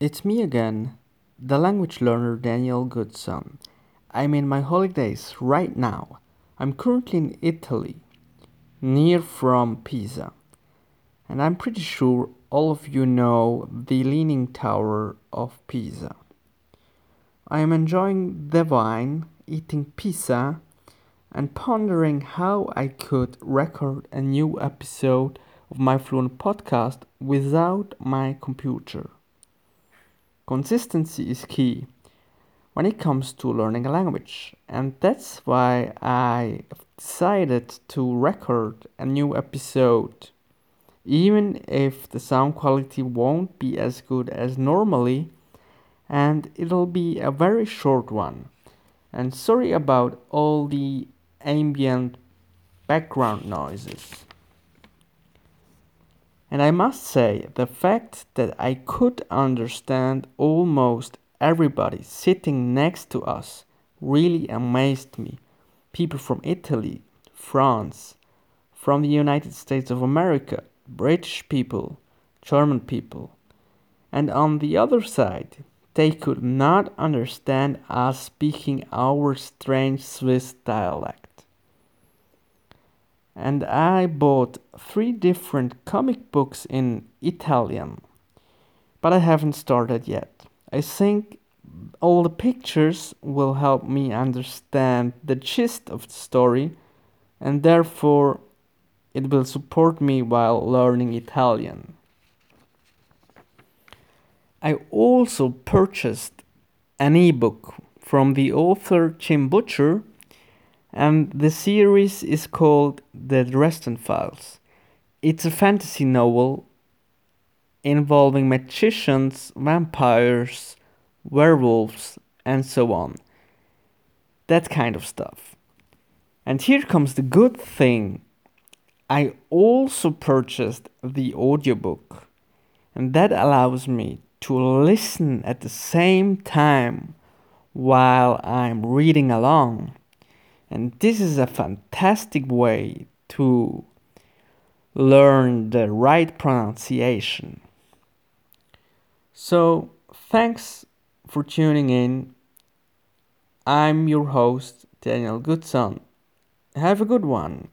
It's me again, the language learner Daniel Goodson. I'm in my holidays right now. I'm currently in Italy, near from Pisa. And I'm pretty sure all of you know the Leaning Tower of Pisa. I am enjoying the wine, eating pizza, and pondering how I could record a new episode of my Fluent podcast without my computer. Consistency is key when it comes to learning a language, and that's why I decided to record a new episode. Even if the sound quality won't be as good as normally, and it'll be a very short one. And sorry about all the ambient background noises. And I must say, the fact that I could understand almost everybody sitting next to us really amazed me. People from Italy, France, from the United States of America, British people, German people. And on the other side, they could not understand us speaking our strange Swiss dialect and I bought three different comic books in Italian, but I haven't started yet. I think all the pictures will help me understand the gist of the story, and therefore it will support me while learning Italian. I also purchased an ebook from the author Jim Butcher and the series is called The Dresden Files. It's a fantasy novel involving magicians, vampires, werewolves, and so on. That kind of stuff. And here comes the good thing I also purchased the audiobook, and that allows me to listen at the same time while I'm reading along. And this is a fantastic way to learn the right pronunciation. So, thanks for tuning in. I'm your host, Daniel Goodson. Have a good one.